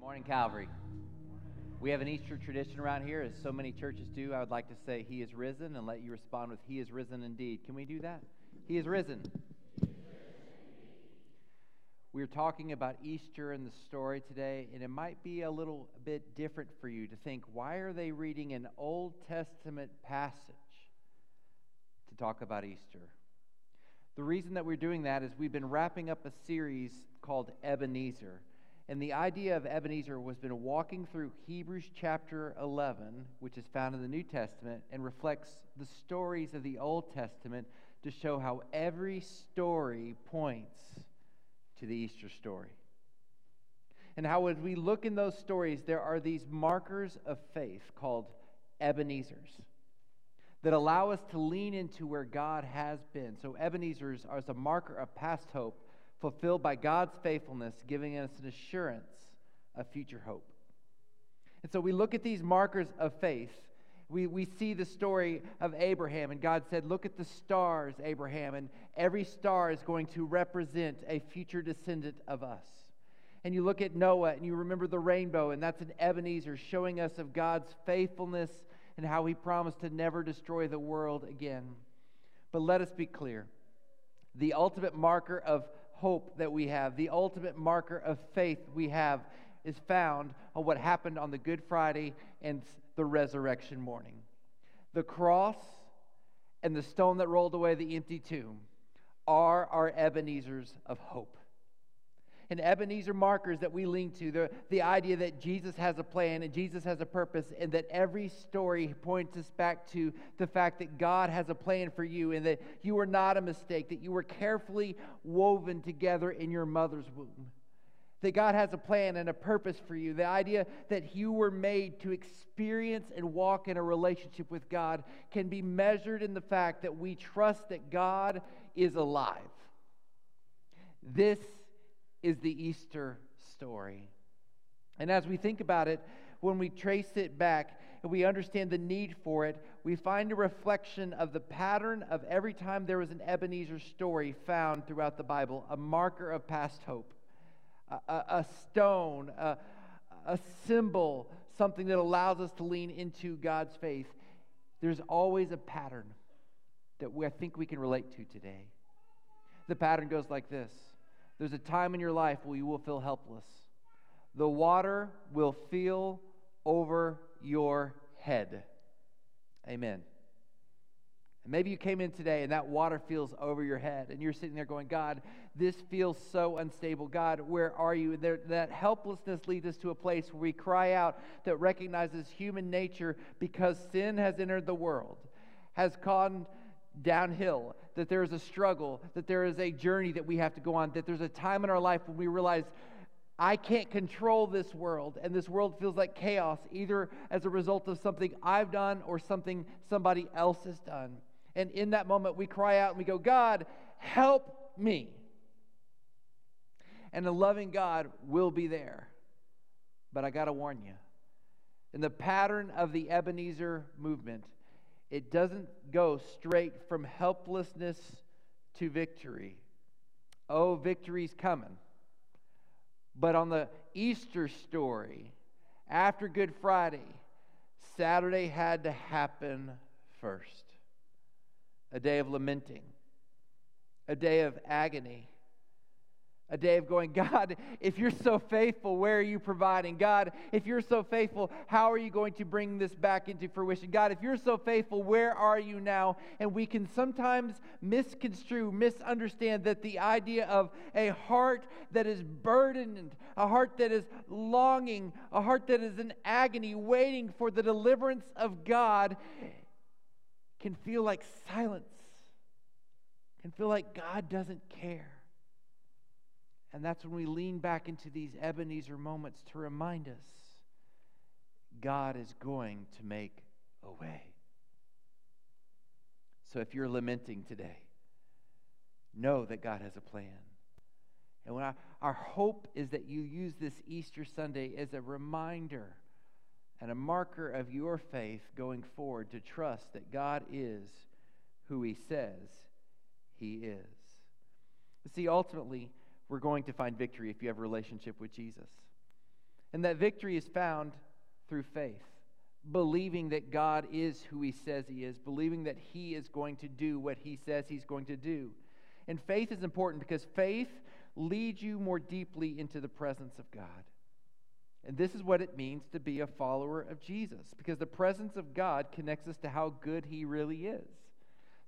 morning, Calvary. We have an Easter tradition around here, as so many churches do. I would like to say, He is risen, and let you respond with, He is risen indeed. Can we do that? He is risen. We're talking about Easter and the story today, and it might be a little bit different for you to think why are they reading an Old Testament passage to talk about Easter? The reason that we're doing that is we've been wrapping up a series called Ebenezer. And the idea of Ebenezer was been walking through Hebrews chapter 11, which is found in the New Testament, and reflects the stories of the Old Testament to show how every story points to the Easter story. And how, as we look in those stories, there are these markers of faith called Ebenezers that allow us to lean into where God has been. So, Ebenezers are a marker of past hope fulfilled by God's faithfulness, giving us an assurance of future hope. And so we look at these markers of faith. We, we see the story of Abraham, and God said, Look at the stars, Abraham, and every star is going to represent a future descendant of us. And you look at Noah, and you remember the rainbow, and that's an Ebenezer showing us of God's faithfulness and how he promised to never destroy the world again. But let us be clear the ultimate marker of hope that we have, the ultimate marker of faith we have, is found on what happened on the Good Friday and the resurrection morning. The cross and the stone that rolled away the empty tomb are our Ebenezers of hope and Ebenezer markers that we link to the, the idea that Jesus has a plan and Jesus has a purpose, and that every story points us back to the fact that God has a plan for you and that you are not a mistake, that you were carefully woven together in your mother's womb. That God has a plan and a purpose for you. The idea that you were made to experience and walk in a relationship with God can be measured in the fact that we trust that God is alive. This is the Easter story. And as we think about it, when we trace it back and we understand the need for it, we find a reflection of the pattern of every time there was an Ebenezer story found throughout the Bible, a marker of past hope, a, a, a stone, a, a symbol, something that allows us to lean into God's faith. There's always a pattern that we, I think we can relate to today. The pattern goes like this there's a time in your life where you will feel helpless. The water will feel over your head. Amen. And maybe you came in today and that water feels over your head, and you're sitting there going, God, this feels so unstable. God, where are you? There, that helplessness leads us to a place where we cry out that recognizes human nature because sin has entered the world, has gone downhill, that there is a struggle, that there is a journey that we have to go on, that there's a time in our life when we realize I can't control this world, and this world feels like chaos, either as a result of something I've done or something somebody else has done. And in that moment, we cry out and we go, God, help me. And a loving God will be there. But I got to warn you, in the pattern of the Ebenezer movement, it doesn't go straight from helplessness to victory. Oh, victory's coming. But on the Easter story, after Good Friday, Saturday had to happen first. A day of lamenting, a day of agony, day of going, God, if you're so faithful, where are you providing? God, if you're so faithful, how are you going to bring this back into fruition? God, if you're so faithful, where are you now? And we can sometimes misconstrue, misunderstand that the idea of a heart that is burdened, a heart that is longing, a heart that is in agony, waiting for the deliverance of God, can feel like silence, can feel like God doesn't care. And that's when we lean back into these Ebenezer moments to remind us God is going to make a way. So if you're lamenting today, know that God has a plan. And I, our hope is that you use this Easter Sunday as a reminder and a marker of your faith going forward to trust that God is who He says He is. See, ultimately, we're going to find victory if you have a relationship with Jesus. And that victory is found through faith, believing that God is who he says he is, believing that he is going to do what he says he's going to do. And faith is important because faith leads you more deeply into the presence of God. And this is what it means to be a follower of Jesus, because the presence of God connects us to how good He really is.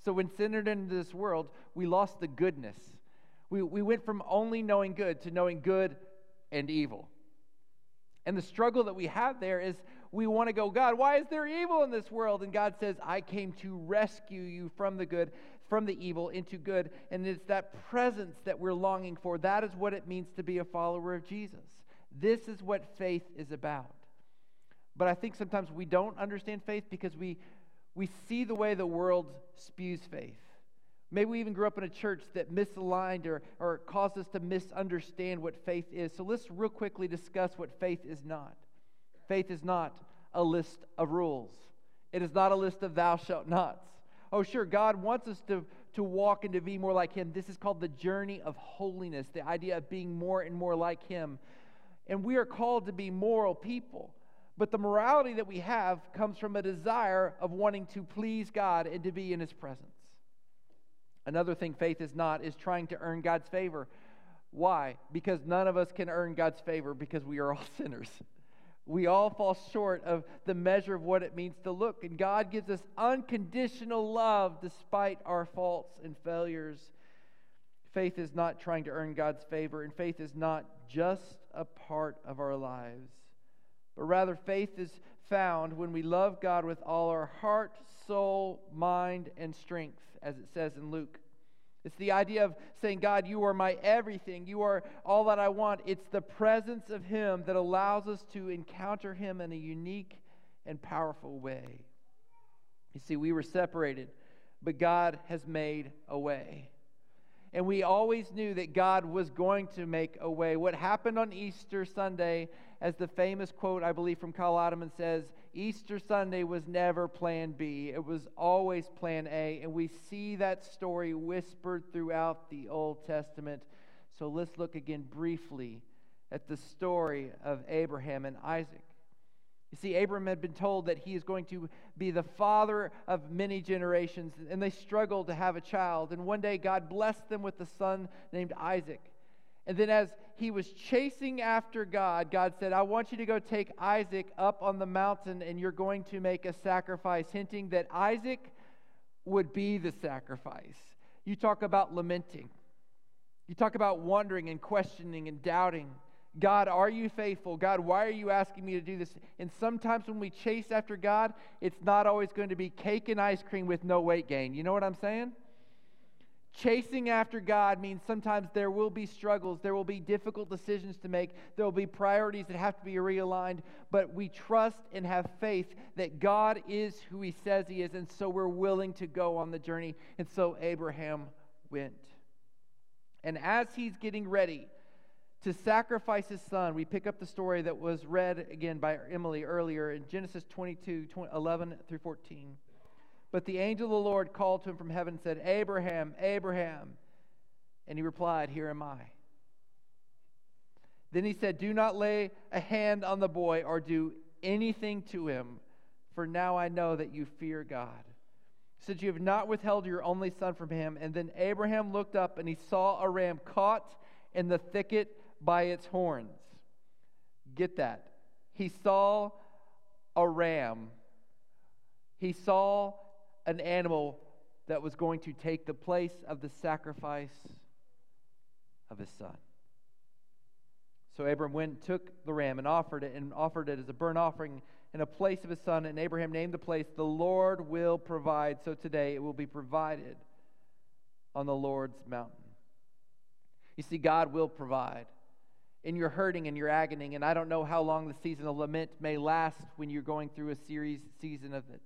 So when centered into this world, we lost the goodness. We, we went from only knowing good to knowing good and evil. And the struggle that we have there is we want to go, God, why is there evil in this world? And God says, I came to rescue you from the good, from the evil into good. And it's that presence that we're longing for. That is what it means to be a follower of Jesus. This is what faith is about. But I think sometimes we don't understand faith because we, we see the way the world spews faith. Maybe we even grew up in a church that misaligned or, or caused us to misunderstand what faith is. So let's real quickly discuss what faith is not. Faith is not a list of rules, it is not a list of thou shalt nots. Oh, sure, God wants us to, to walk and to be more like Him. This is called the journey of holiness, the idea of being more and more like Him. And we are called to be moral people. But the morality that we have comes from a desire of wanting to please God and to be in His presence. Another thing faith is not is trying to earn God's favor. Why? Because none of us can earn God's favor because we are all sinners. We all fall short of the measure of what it means to look. And God gives us unconditional love despite our faults and failures. Faith is not trying to earn God's favor, and faith is not just a part of our lives, but rather faith is found when we love God with all our heart, soul, mind, and strength, as it says in Luke. It's the idea of saying, God, you are my everything. You are all that I want. It's the presence of Him that allows us to encounter Him in a unique and powerful way. You see, we were separated, but God has made a way. And we always knew that God was going to make a way. What happened on Easter Sunday, as the famous quote, I believe, from Kyle Idleman says, Easter Sunday was never plan B. It was always plan A. And we see that story whispered throughout the Old Testament. So let's look again briefly at the story of Abraham and Isaac. You see, Abram had been told that he is going to be the father of many generations, and they struggled to have a child. And one day, God blessed them with a son named Isaac. And then, as he was chasing after God, God said, I want you to go take Isaac up on the mountain, and you're going to make a sacrifice, hinting that Isaac would be the sacrifice. You talk about lamenting, you talk about wondering and questioning and doubting. God, are you faithful? God, why are you asking me to do this? And sometimes when we chase after God, it's not always going to be cake and ice cream with no weight gain. You know what I'm saying? Chasing after God means sometimes there will be struggles, there will be difficult decisions to make, there will be priorities that have to be realigned, but we trust and have faith that God is who He says He is, and so we're willing to go on the journey. And so Abraham went. And as he's getting ready, to sacrifice his son. We pick up the story that was read again by Emily earlier in Genesis 22 20, 11 through 14. But the angel of the Lord called to him from heaven and said, Abraham, Abraham. And he replied, Here am I. Then he said, Do not lay a hand on the boy or do anything to him, for now I know that you fear God. Since you have not withheld your only son from him. And then Abraham looked up and he saw a ram caught in the thicket by its horns. Get that. He saw a ram. He saw an animal that was going to take the place of the sacrifice of his son. So Abram went and took the ram and offered it and offered it as a burnt offering in a place of his son. And Abraham named the place, The Lord will provide. So today it will be provided on the Lord's mountain. You see, God will provide in your hurting and your agony. And I don't know how long the season of lament may last when you're going through a series season of it.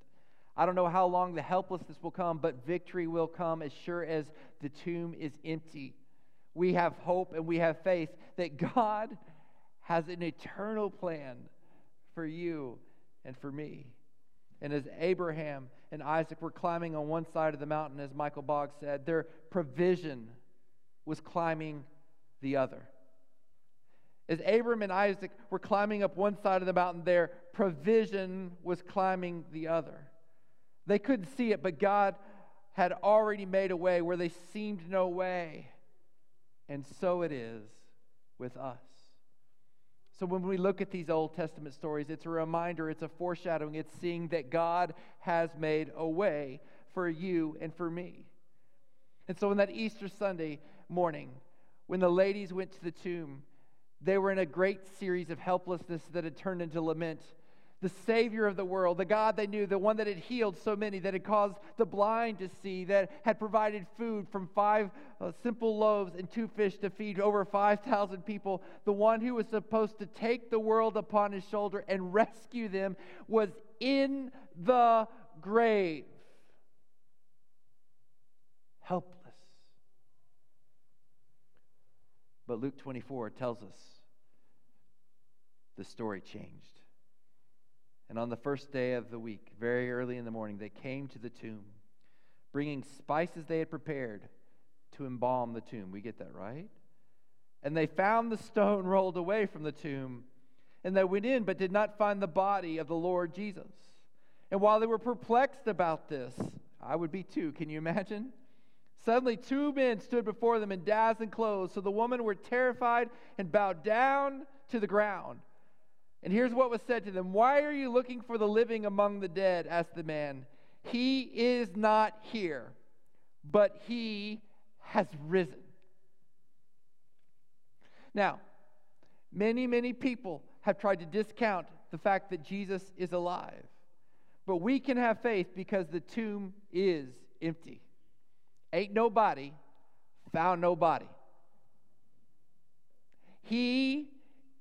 I don't know how long the helplessness will come, but victory will come as sure as the tomb is empty. We have hope and we have faith that God has an eternal plan for you and for me. And as Abraham and Isaac were climbing on one side of the mountain, as Michael Boggs said, their provision was climbing the other. As Abram and Isaac were climbing up one side of the mountain, their provision was climbing the other. They couldn't see it, but God had already made a way where they seemed no way. And so it is with us. So when we look at these Old Testament stories, it's a reminder, it's a foreshadowing, it's seeing that God has made a way for you and for me. And so on that Easter Sunday morning, when the ladies went to the tomb, they were in a great series of helplessness that had turned into lament. The Savior of the world, the God they knew, the one that had healed so many, that had caused the blind to see, that had provided food from five uh, simple loaves and two fish to feed over 5,000 people, the one who was supposed to take the world upon his shoulder and rescue them, was in the grave. Helpless. But Luke 24 tells us the story changed. And on the first day of the week, very early in the morning, they came to the tomb, bringing spices they had prepared to embalm the tomb. We get that, right? And they found the stone rolled away from the tomb. And they went in, but did not find the body of the Lord Jesus. And while they were perplexed about this, I would be too. Can you imagine? Suddenly, two men stood before them in dazzling clothes. So the women were terrified and bowed down to the ground. And here's what was said to them Why are you looking for the living among the dead? asked the man. He is not here, but he has risen. Now, many, many people have tried to discount the fact that Jesus is alive. But we can have faith because the tomb is empty. Ain't nobody found nobody. He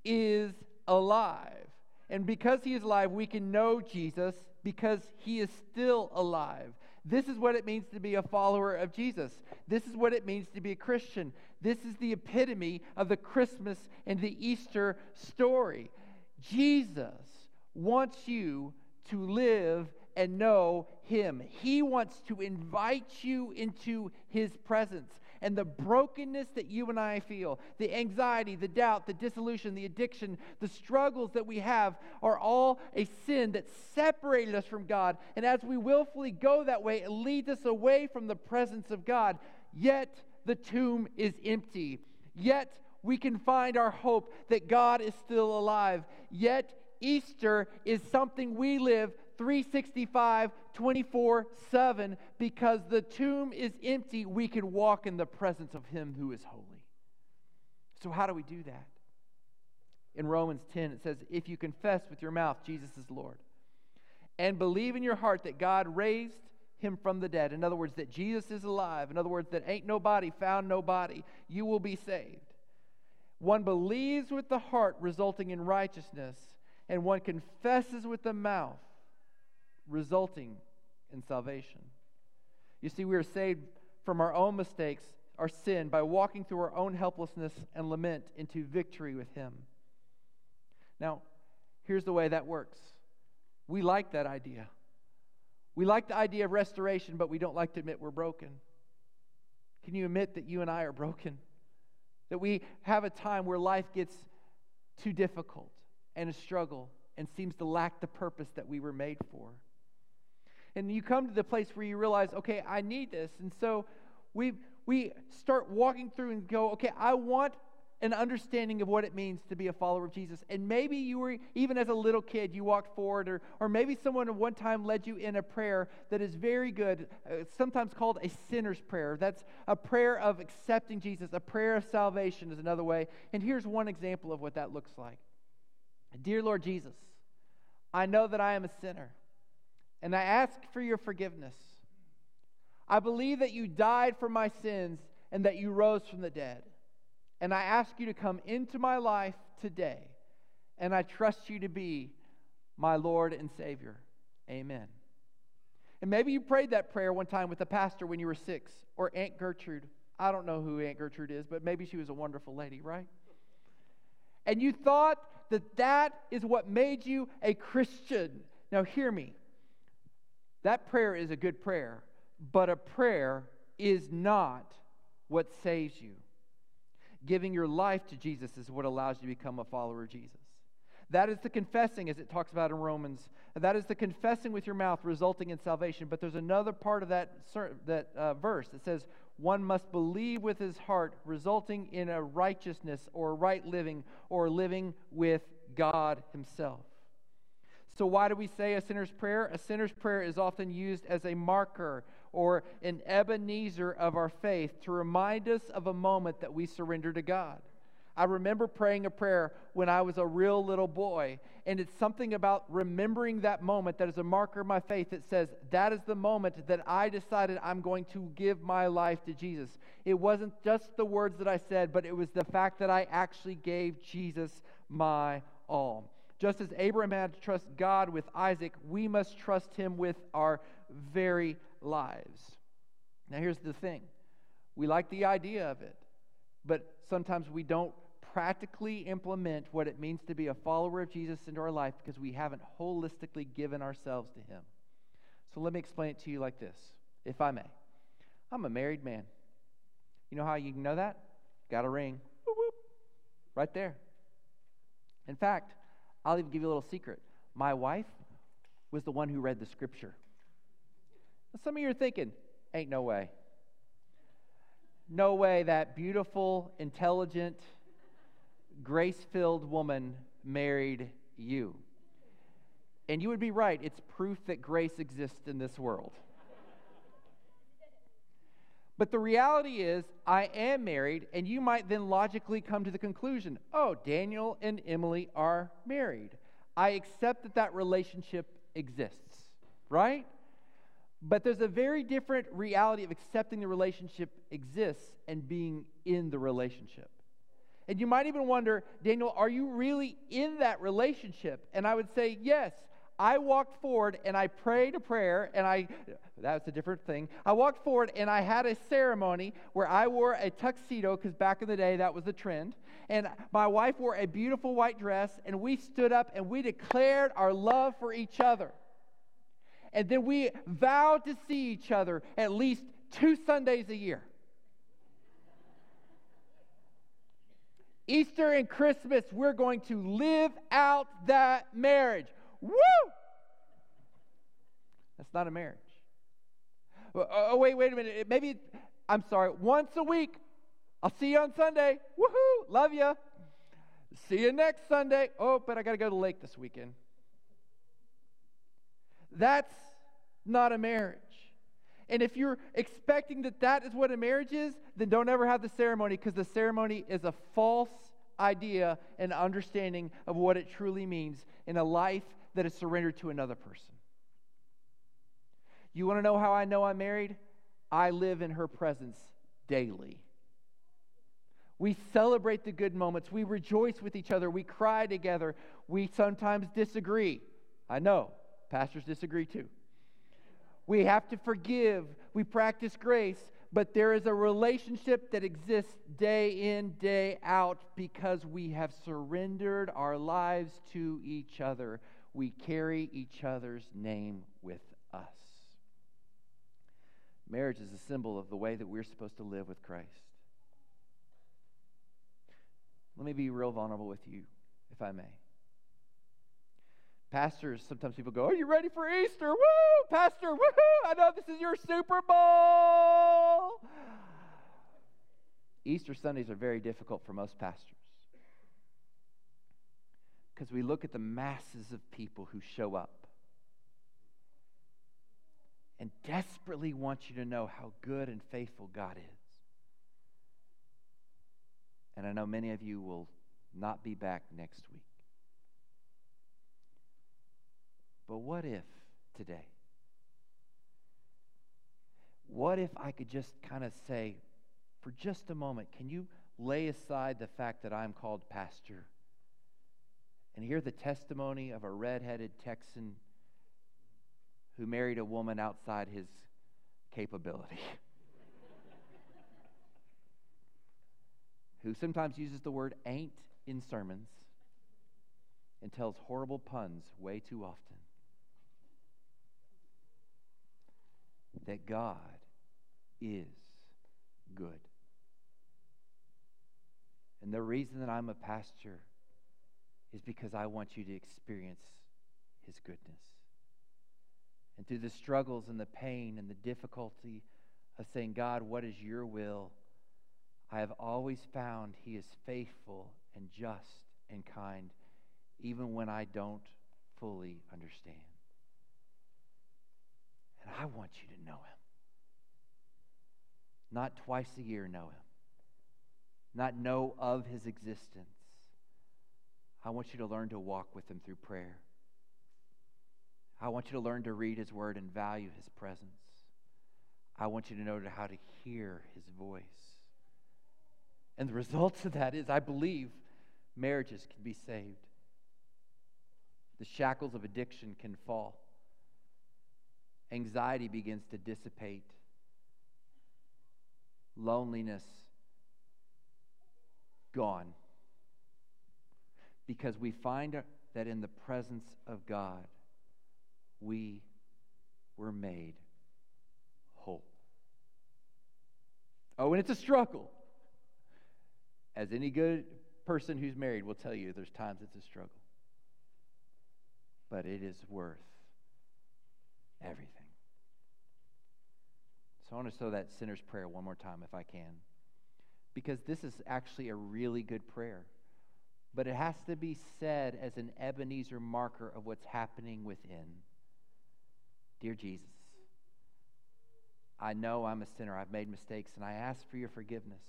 is alive. And because he is alive, we can know Jesus because he is still alive. This is what it means to be a follower of Jesus. This is what it means to be a Christian. This is the epitome of the Christmas and the Easter story. Jesus wants you to live and know him. He wants to invite you into his presence and the brokenness that you and I feel, the anxiety, the doubt, the disillusion, the addiction, the struggles that we have are all a sin that separated us from God. And as we willfully go that way, it leads us away from the presence of God. Yet the tomb is empty. Yet we can find our hope that God is still alive. Yet Easter is something we live 365, 24 7, because the tomb is empty, we can walk in the presence of Him who is holy. So, how do we do that? In Romans 10, it says, If you confess with your mouth Jesus is Lord, and believe in your heart that God raised him from the dead, in other words, that Jesus is alive, in other words, that ain't nobody found nobody, you will be saved. One believes with the heart, resulting in righteousness, and one confesses with the mouth, resulting in salvation. You see, we are saved from our own mistakes, our sin, by walking through our own helplessness and lament into victory with Him. Now, here's the way that works we like that idea. We like the idea of restoration, but we don't like to admit we're broken. Can you admit that you and I are broken? That we have a time where life gets too difficult and a struggle and seems to lack the purpose that we were made for and you come to the place where you realize, okay, I need this. And so we we start walking through and go, okay, I want an understanding of what it means to be a follower of Jesus. And maybe you were, even as a little kid, you walked forward, or, or maybe someone at one time led you in a prayer that is very good, uh, sometimes called a sinner's prayer. That's a prayer of accepting Jesus, a prayer of salvation is another way. And here's one example of what that looks like Dear Lord Jesus, I know that I am a sinner and I ask for your forgiveness. I believe that you died for my sins and that you rose from the dead. And I ask you to come into my life today, and I trust you to be my Lord and Savior. Amen. And maybe you prayed that prayer one time with the pastor when you were six, or Aunt Gertrude. I don't know who Aunt Gertrude is, but maybe she was a wonderful lady, right? And you thought that that is what made you a Christian. Now, hear me. That prayer is a good prayer, but a prayer is not what saves you. Giving your life to Jesus is what allows you to become a follower of Jesus. That is the confessing, as it talks about in Romans. That is the confessing with your mouth, resulting in salvation. But there's another part of that, that uh, verse that says, one must believe with his heart, resulting in a righteousness or right living or living with God Himself. So, why do we say a sinner's prayer? A sinner's prayer is often used as a marker or an Ebenezer of our faith to remind us of a moment that we surrender to God. I remember praying a prayer when I was a real little boy, and it's something about remembering that moment that is a marker of my faith that says that is the moment that I decided I'm going to give my life to Jesus. It wasn't just the words that I said, but it was the fact that I actually gave Jesus my all. Just as Abraham had to trust God with Isaac, we must trust him with our very lives. Now, here's the thing we like the idea of it, but sometimes we don't practically implement what it means to be a follower of Jesus into our life because we haven't holistically given ourselves to Him. So let me explain it to you like this, if I may. I'm a married man. You know how you know that? Got a ring. Right there. In fact, I'll even give you a little secret. My wife was the one who read the scripture. Some of you are thinking, ain't no way. No way that beautiful, intelligent, grace filled woman married you. And you would be right, it's proof that grace exists in this world. But the reality is, I am married, and you might then logically come to the conclusion oh, Daniel and Emily are married. I accept that that relationship exists, right? But there's a very different reality of accepting the relationship exists and being in the relationship. And you might even wonder, Daniel, are you really in that relationship? And I would say, yes. I walked forward and I prayed a prayer, and I, that's a different thing. I walked forward and I had a ceremony where I wore a tuxedo, because back in the day that was the trend. And my wife wore a beautiful white dress, and we stood up and we declared our love for each other. And then we vowed to see each other at least two Sundays a year. Easter and Christmas, we're going to live out that marriage. Woo! That's not a marriage. Oh, oh, wait, wait a minute. Maybe, I'm sorry, once a week. I'll see you on Sunday. Woohoo! Love you. See you next Sunday. Oh, but I got to go to the lake this weekend. That's not a marriage. And if you're expecting that that is what a marriage is, then don't ever have the ceremony because the ceremony is a false idea and understanding of what it truly means in a life that is surrendered to another person. You want to know how I know I'm married? I live in her presence daily. We celebrate the good moments. We rejoice with each other. We cry together. We sometimes disagree. I know. Pastors disagree too. We have to forgive. We practice grace. But there is a relationship that exists day in, day out because we have surrendered our lives to each other. We carry each other's name with us. Marriage is a symbol of the way that we're supposed to live with Christ. Let me be real vulnerable with you, if I may. Pastors, sometimes people go, Are you ready for Easter? Woo! Pastor, woohoo! I know this is your Super Bowl. Easter Sundays are very difficult for most pastors because we look at the masses of people who show up and desperately want you to know how good and faithful God is. And I know many of you will not be back next week. But what if today? What if I could just kind of say, for just a moment, can you lay aside the fact that I'm called pastor and hear the testimony of a redheaded Texan who married a woman outside his capability? who sometimes uses the word ain't in sermons and tells horrible puns way too often. that God is good. And the reason that I'm a pastor is because I want you to experience His goodness. And through the struggles and the pain and the difficulty of saying, God, what is your will? I have always found He is faithful and just and kind, even when I don't fully understand. And I want you to know Him. Not twice a year, know Him. Not know of His existence. I want you to learn to walk with Him through prayer. I want you to learn to read His Word and value His presence. I want you to know how to hear His voice. And the results of that is, I believe, marriages can be saved. The shackles of addiction can fall. Anxiety begins to dissipate. Loneliness gone. Because we find that in the presence of God, we were made whole. Oh, and it's a struggle. As any good person who's married will tell you, there's times it's a struggle. But it is worth everything. So I want to show that sinner's prayer one more time if I can. Because this is actually a really good prayer. But it has to be said as an Ebenezer marker of what's happening within. Dear Jesus, I know I'm a sinner. I've made mistakes, and I ask for your forgiveness.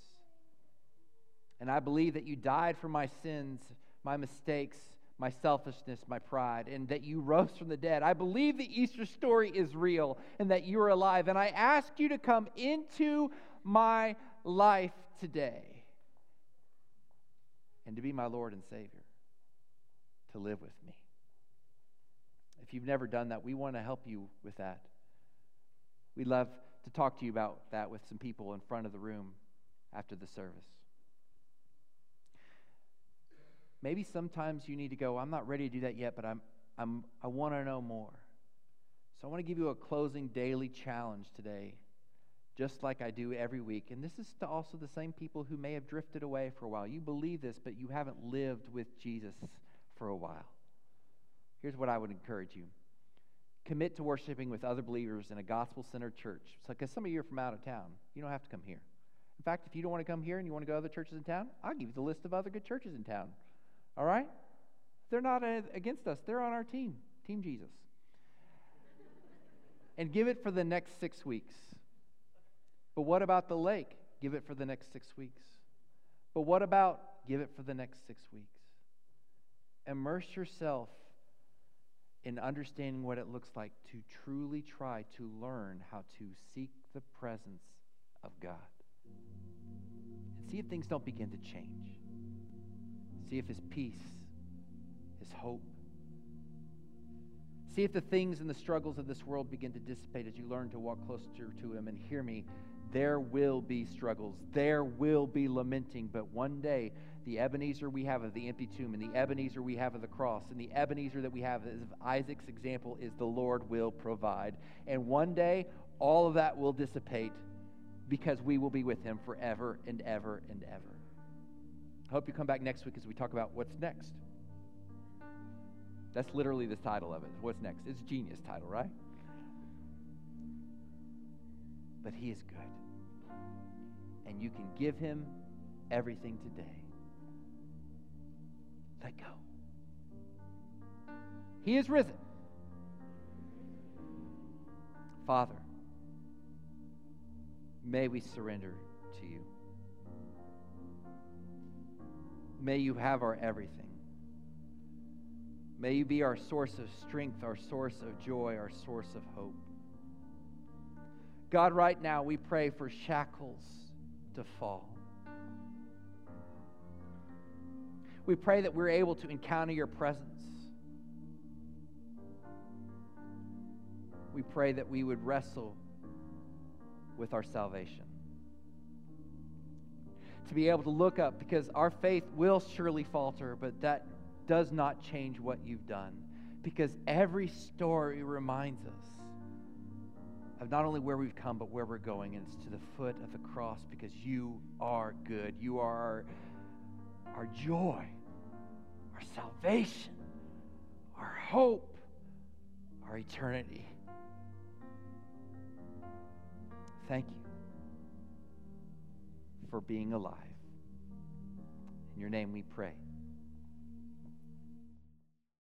And I believe that you died for my sins, my mistakes, my selfishness, my pride, and that you rose from the dead. I believe the Easter story is real and that you are alive. And I ask you to come into my life today and to be my Lord and Savior, to live with me. If you've never done that, we want to help you with that. We'd love to talk to you about that with some people in front of the room after the service. Maybe sometimes you need to go, I'm not ready to do that yet, but I'm, I'm, I want to know more. So I want to give you a closing daily challenge today, just like I do every week. And this is to also the same people who may have drifted away for a while. You believe this, but you haven't lived with Jesus for a while. Here's what I would encourage you commit to worshiping with other believers in a gospel centered church. So, because some of you are from out of town, you don't have to come here. In fact, if you don't want to come here and you want to go to other churches in town, I'll give you the list of other good churches in town. All right? They're not against us, they're on our team, Team Jesus. And give it for the next six weeks. But what about the lake? Give it for the next six weeks. But what about give it for the next six weeks? Immerse yourself in understanding what it looks like to truly try to learn how to seek the presence of God. And see if things don't begin to change. See if His peace, His hope, see if the things and the struggles of this world begin to dissipate as you learn to walk closer to Him. And hear me, there will be struggles, there will be lamenting, but one day the Ebenezer we have of the empty tomb, and the Ebenezer we have of the cross, and the Ebenezer that we have of Isaac's example is the Lord will provide. And one day, all of that will dissipate because we will be with him forever and ever and ever. I hope you come back next week as we talk about what's next. That's literally the title of it. What's next? It's genius title, right? But he is good. And you can give him everything today. Let go. He is risen. Father, may we surrender to you. May you have our everything. May you be our source of strength, our source of joy, our source of hope. God, right now we pray for shackles to fall. We pray that we're able to encounter your presence. We pray that we would wrestle with our salvation. To be able to look up, because our faith will surely falter, but that does not change what you've done. Because every story reminds us of not only where we've come, but where we're going. And it's to the foot of the cross because you are good. You are our, joy, our salvation, our hope, our eternity. Thank you for being alive. In your name we pray.